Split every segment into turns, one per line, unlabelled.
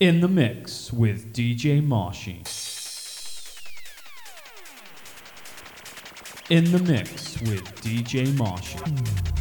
in the mix with DJ Marshy. In the mix with DJ Marshy.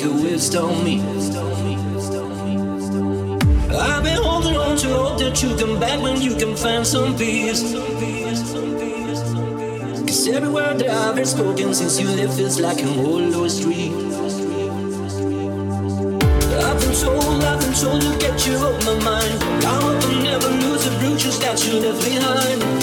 Like a
on me. I've been holding on to hope that you come back when you can find some peace. Cause every word that I've been spoken since you left feels like an old lost street. I've been told, I've been told to get you off my mind. I hope I never lose the bruises that you left behind.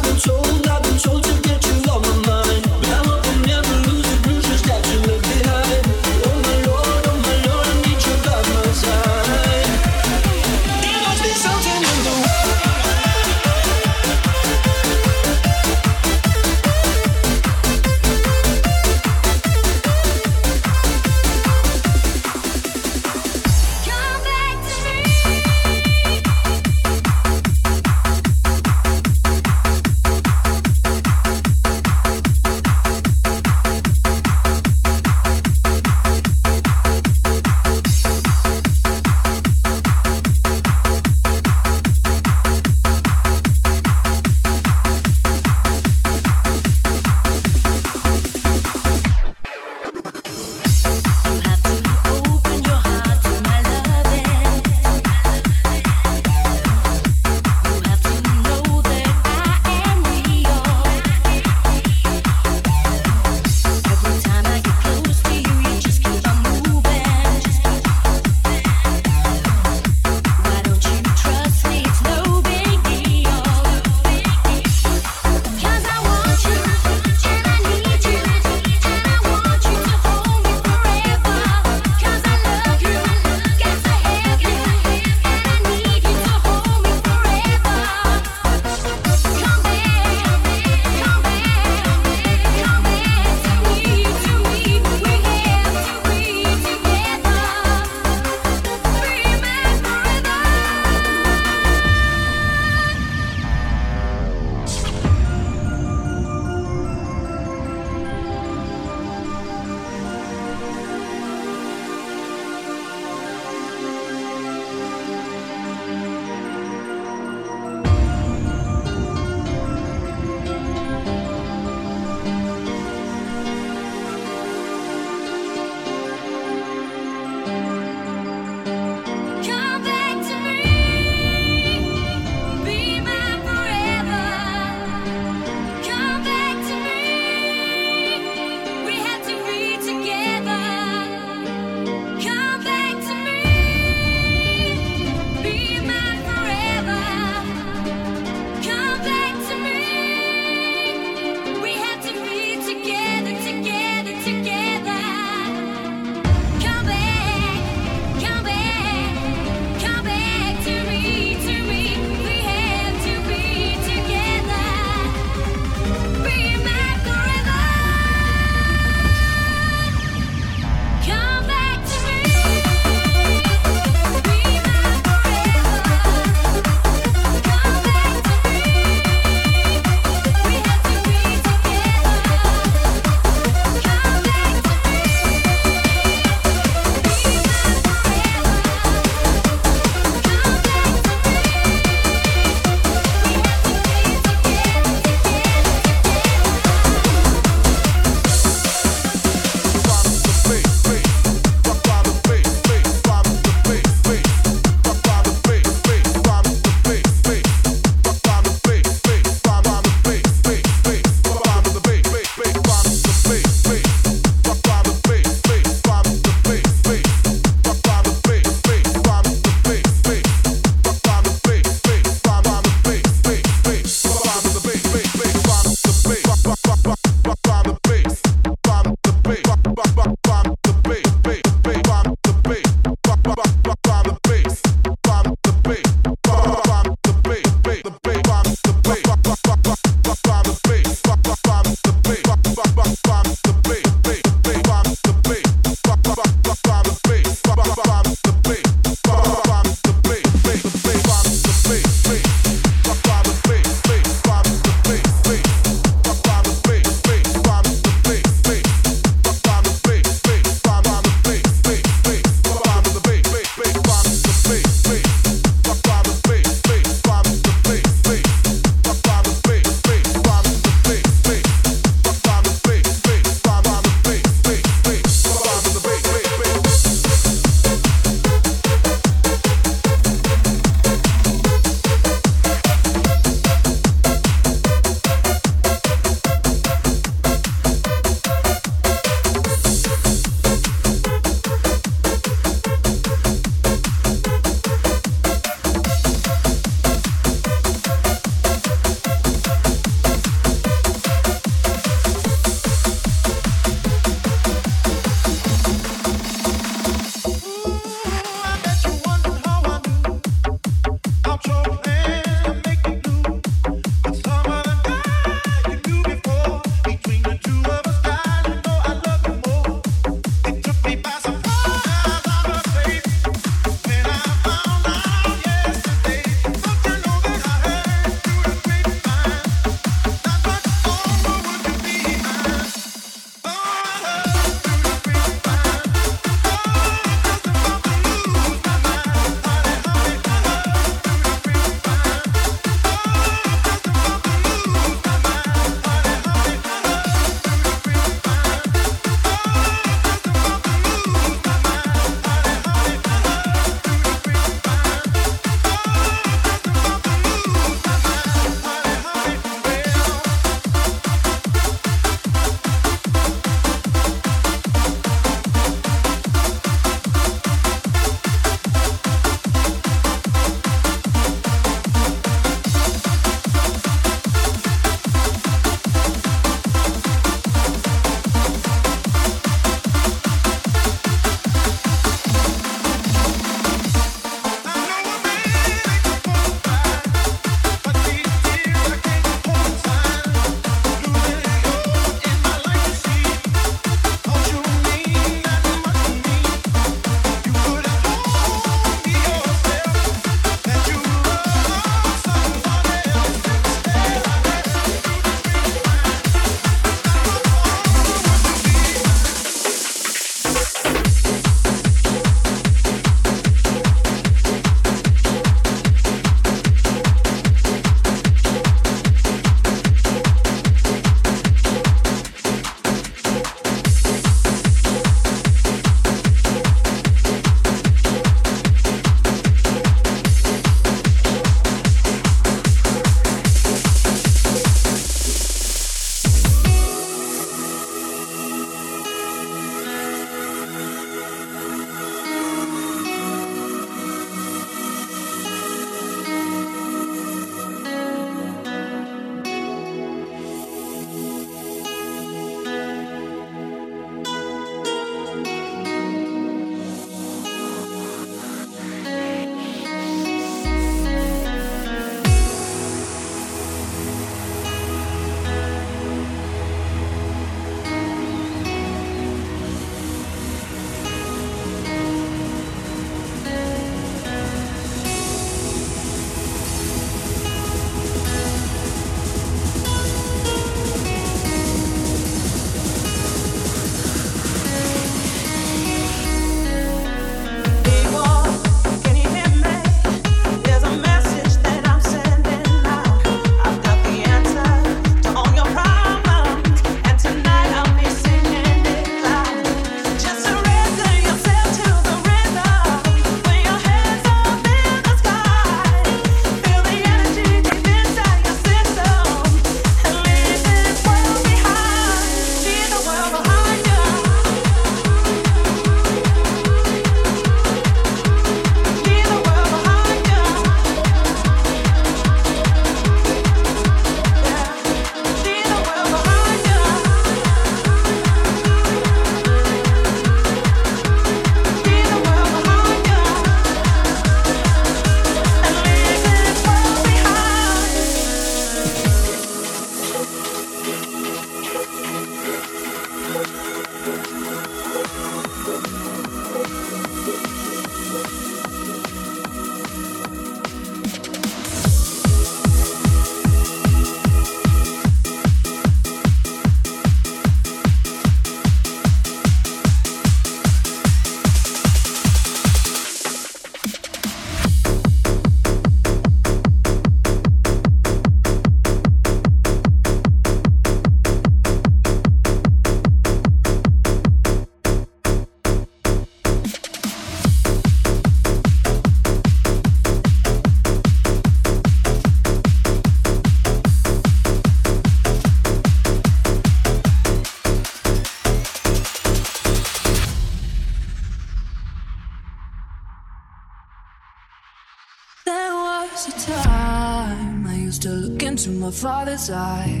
father's eye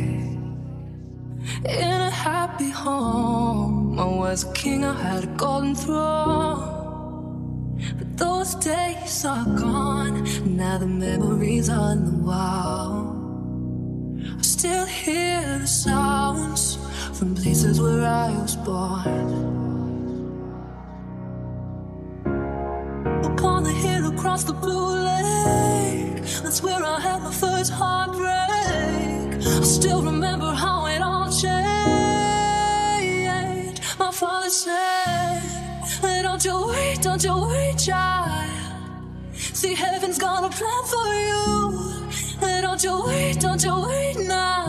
plan for you. Don't you wait, don't you wait now.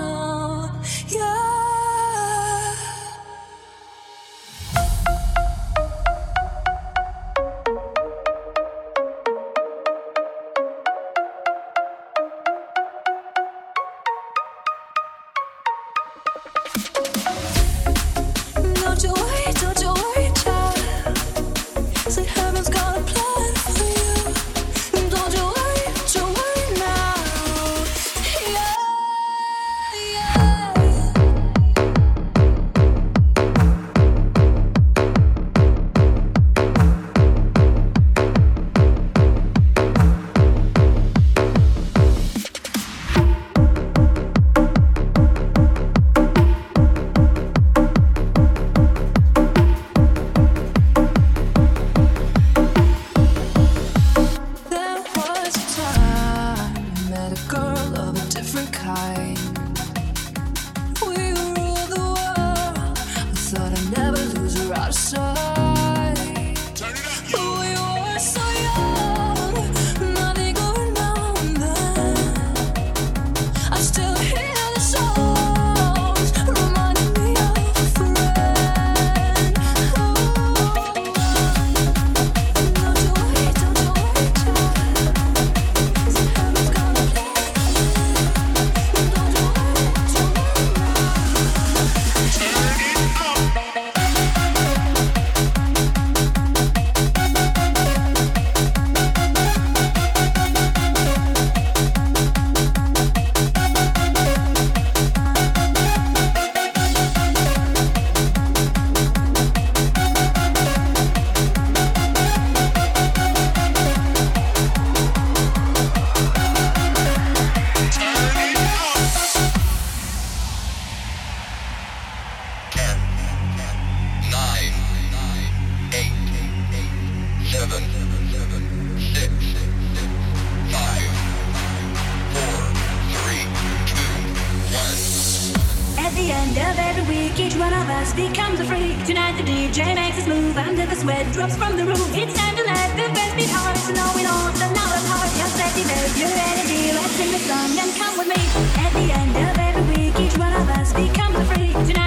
becomes a freak. Tonight the DJ makes us move under the sweat drops from the roof. It's time to let the best be ours. So know we all, the now it's. Just let me make your energy. Let's sing the song and come with me. At the end of every week, each one of us becomes a freak. Tonight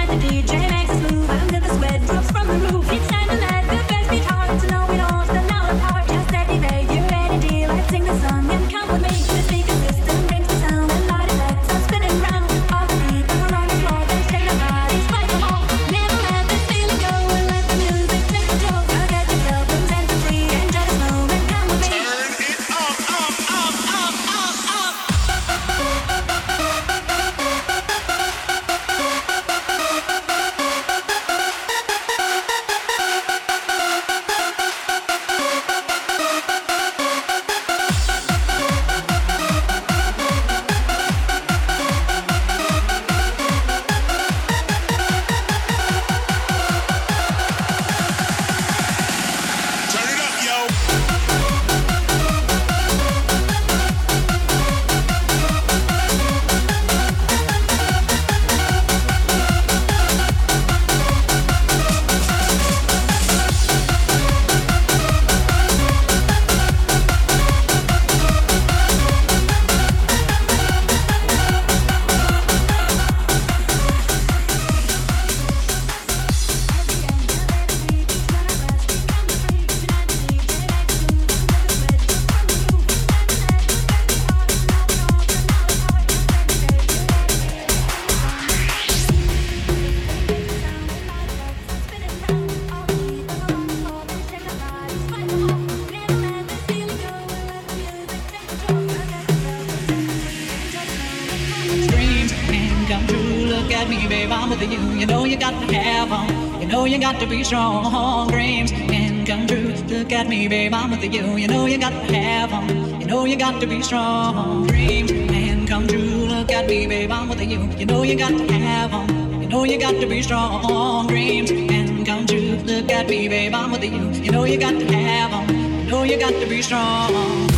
strong dreams can come true. Look at me, babe, I'm with you. You know you got to have them. You know you got to be strong. Dreams can come true. Look at me, babe, I'm with you. You know you got to have them. You know you got to be strong. Dreams can come true. Look at me, babe, I'm with you. You know you got to have them. You know you got to be strong.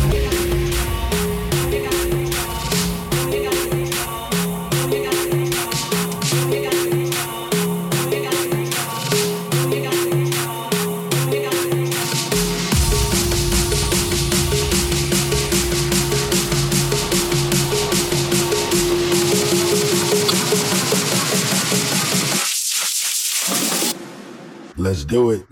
do it.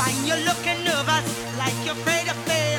Find you looking nervous, like you're afraid of
fail.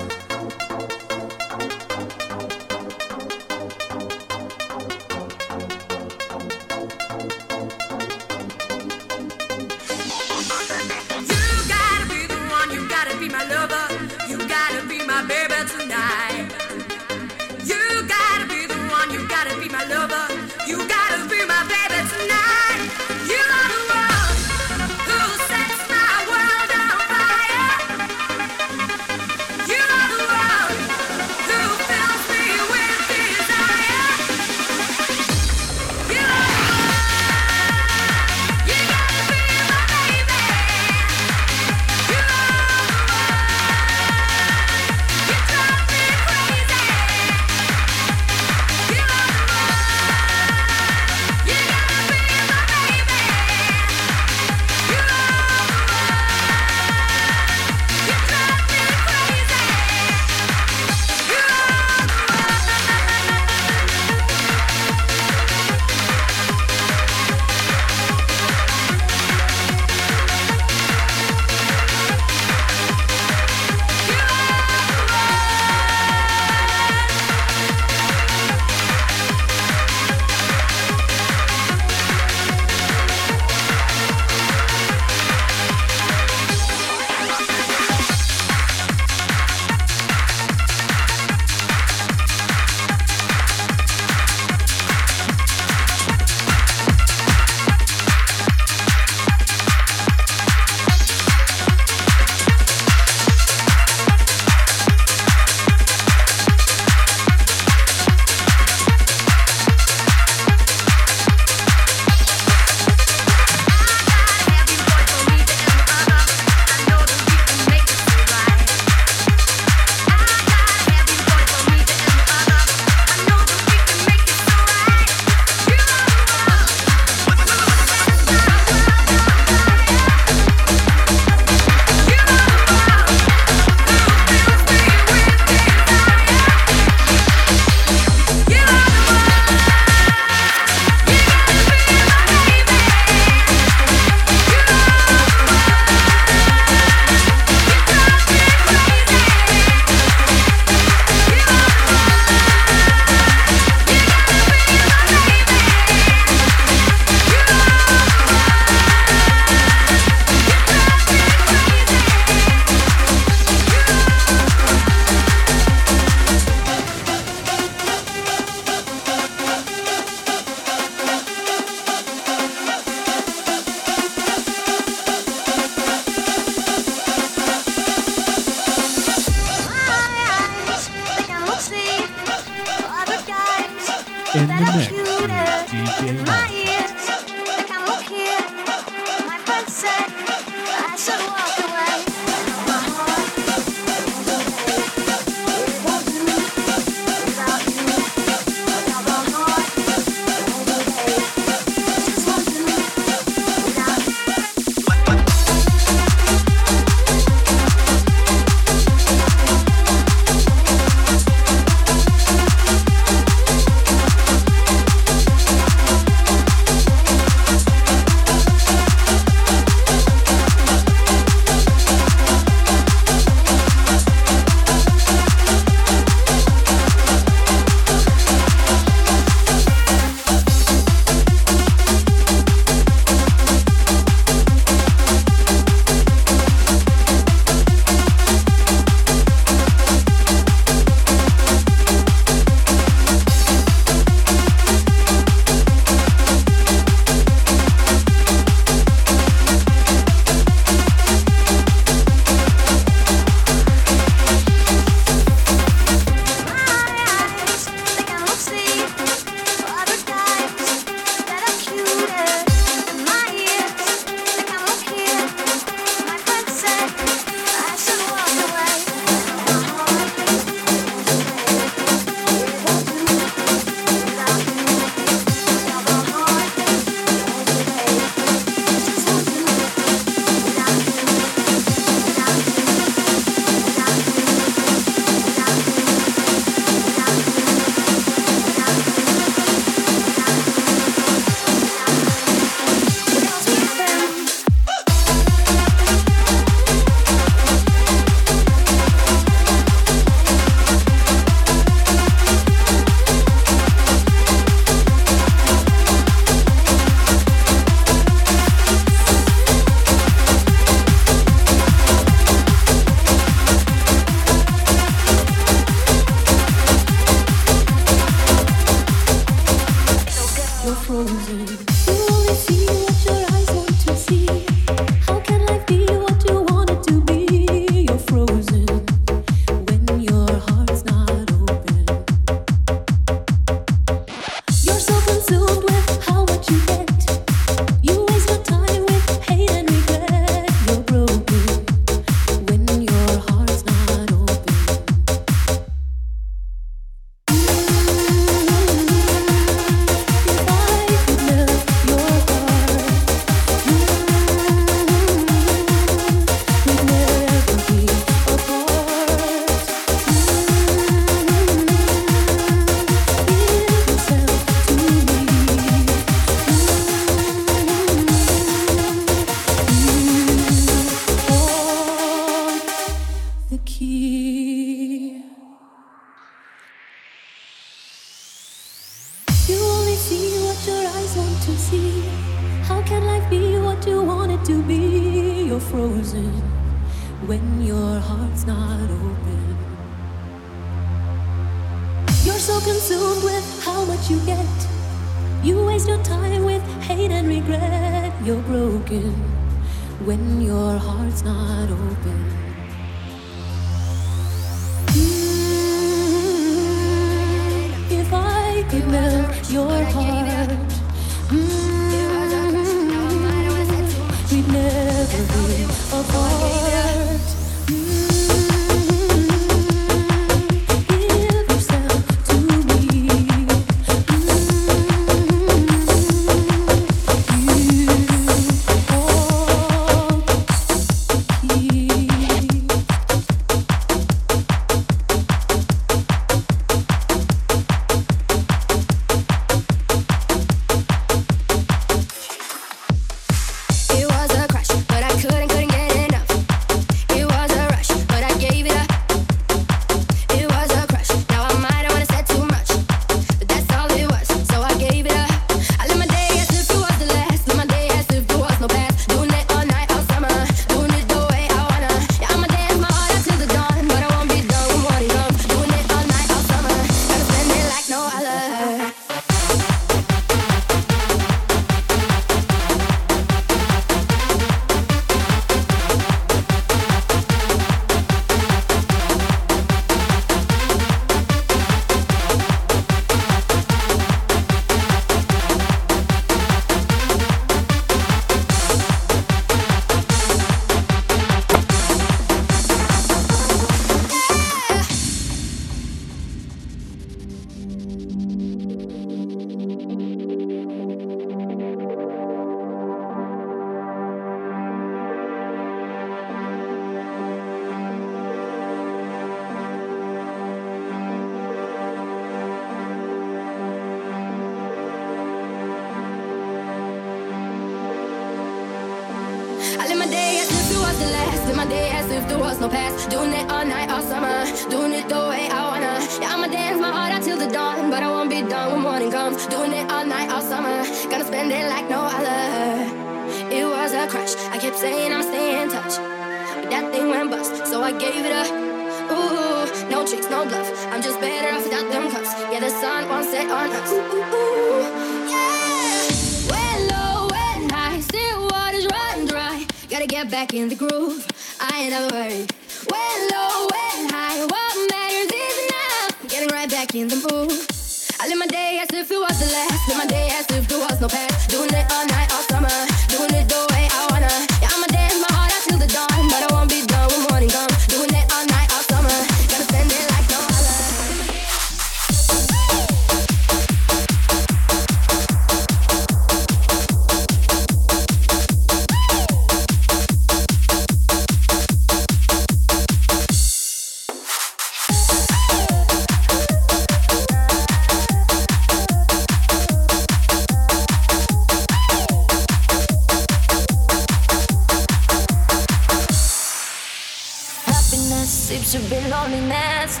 seems to be loneliness,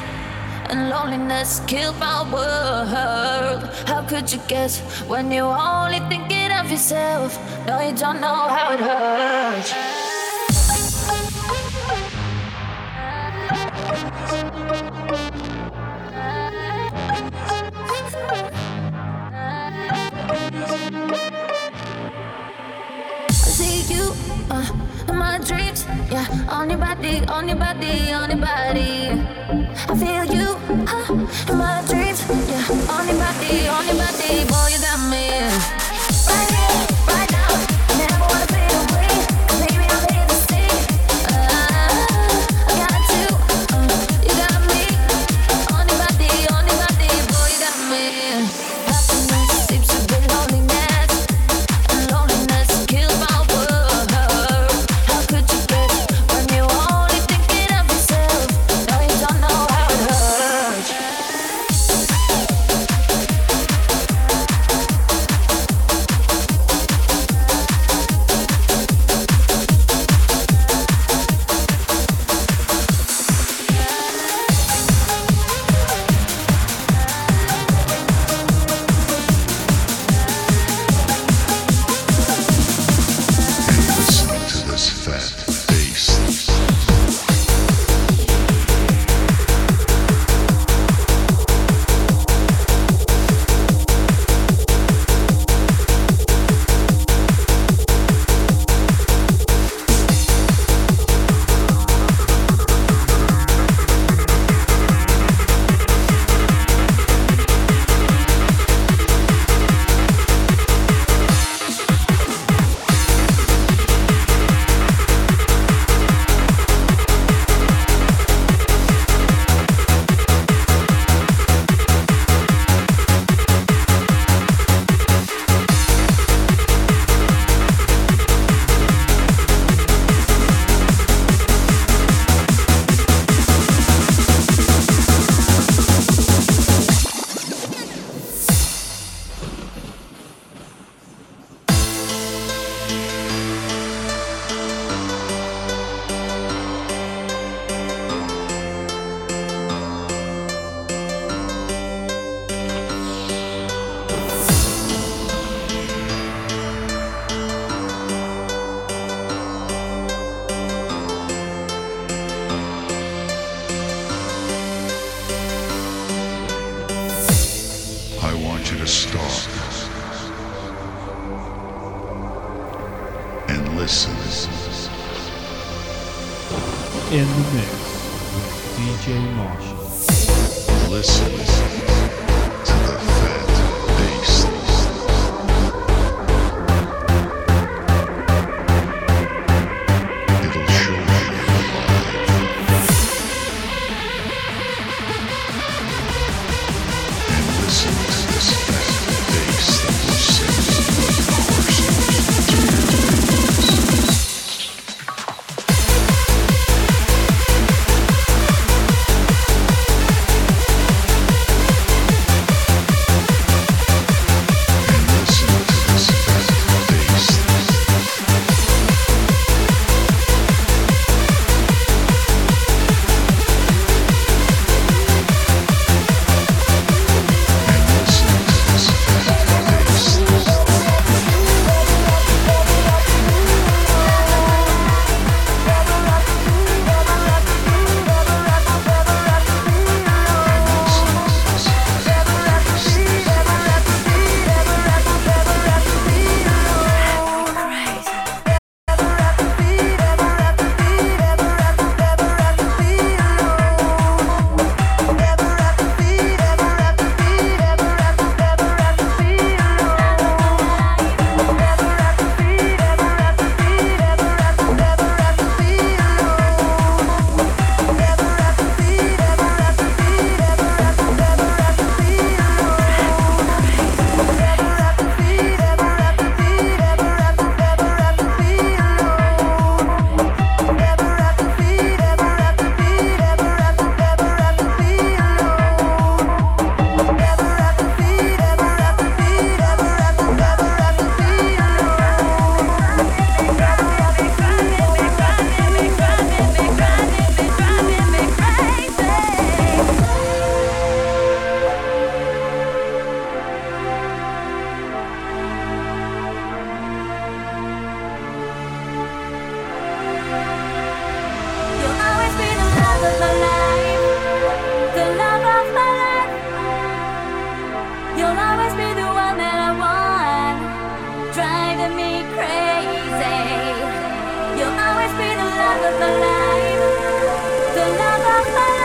and loneliness killed my world. How could you guess when you're only thinking of yourself? No, you don't know how it hurts. body, on your body, on your body. I feel you, huh, in my dreams. Yeah, on your body, on your body, boy, you got me. Of
my life, the love of my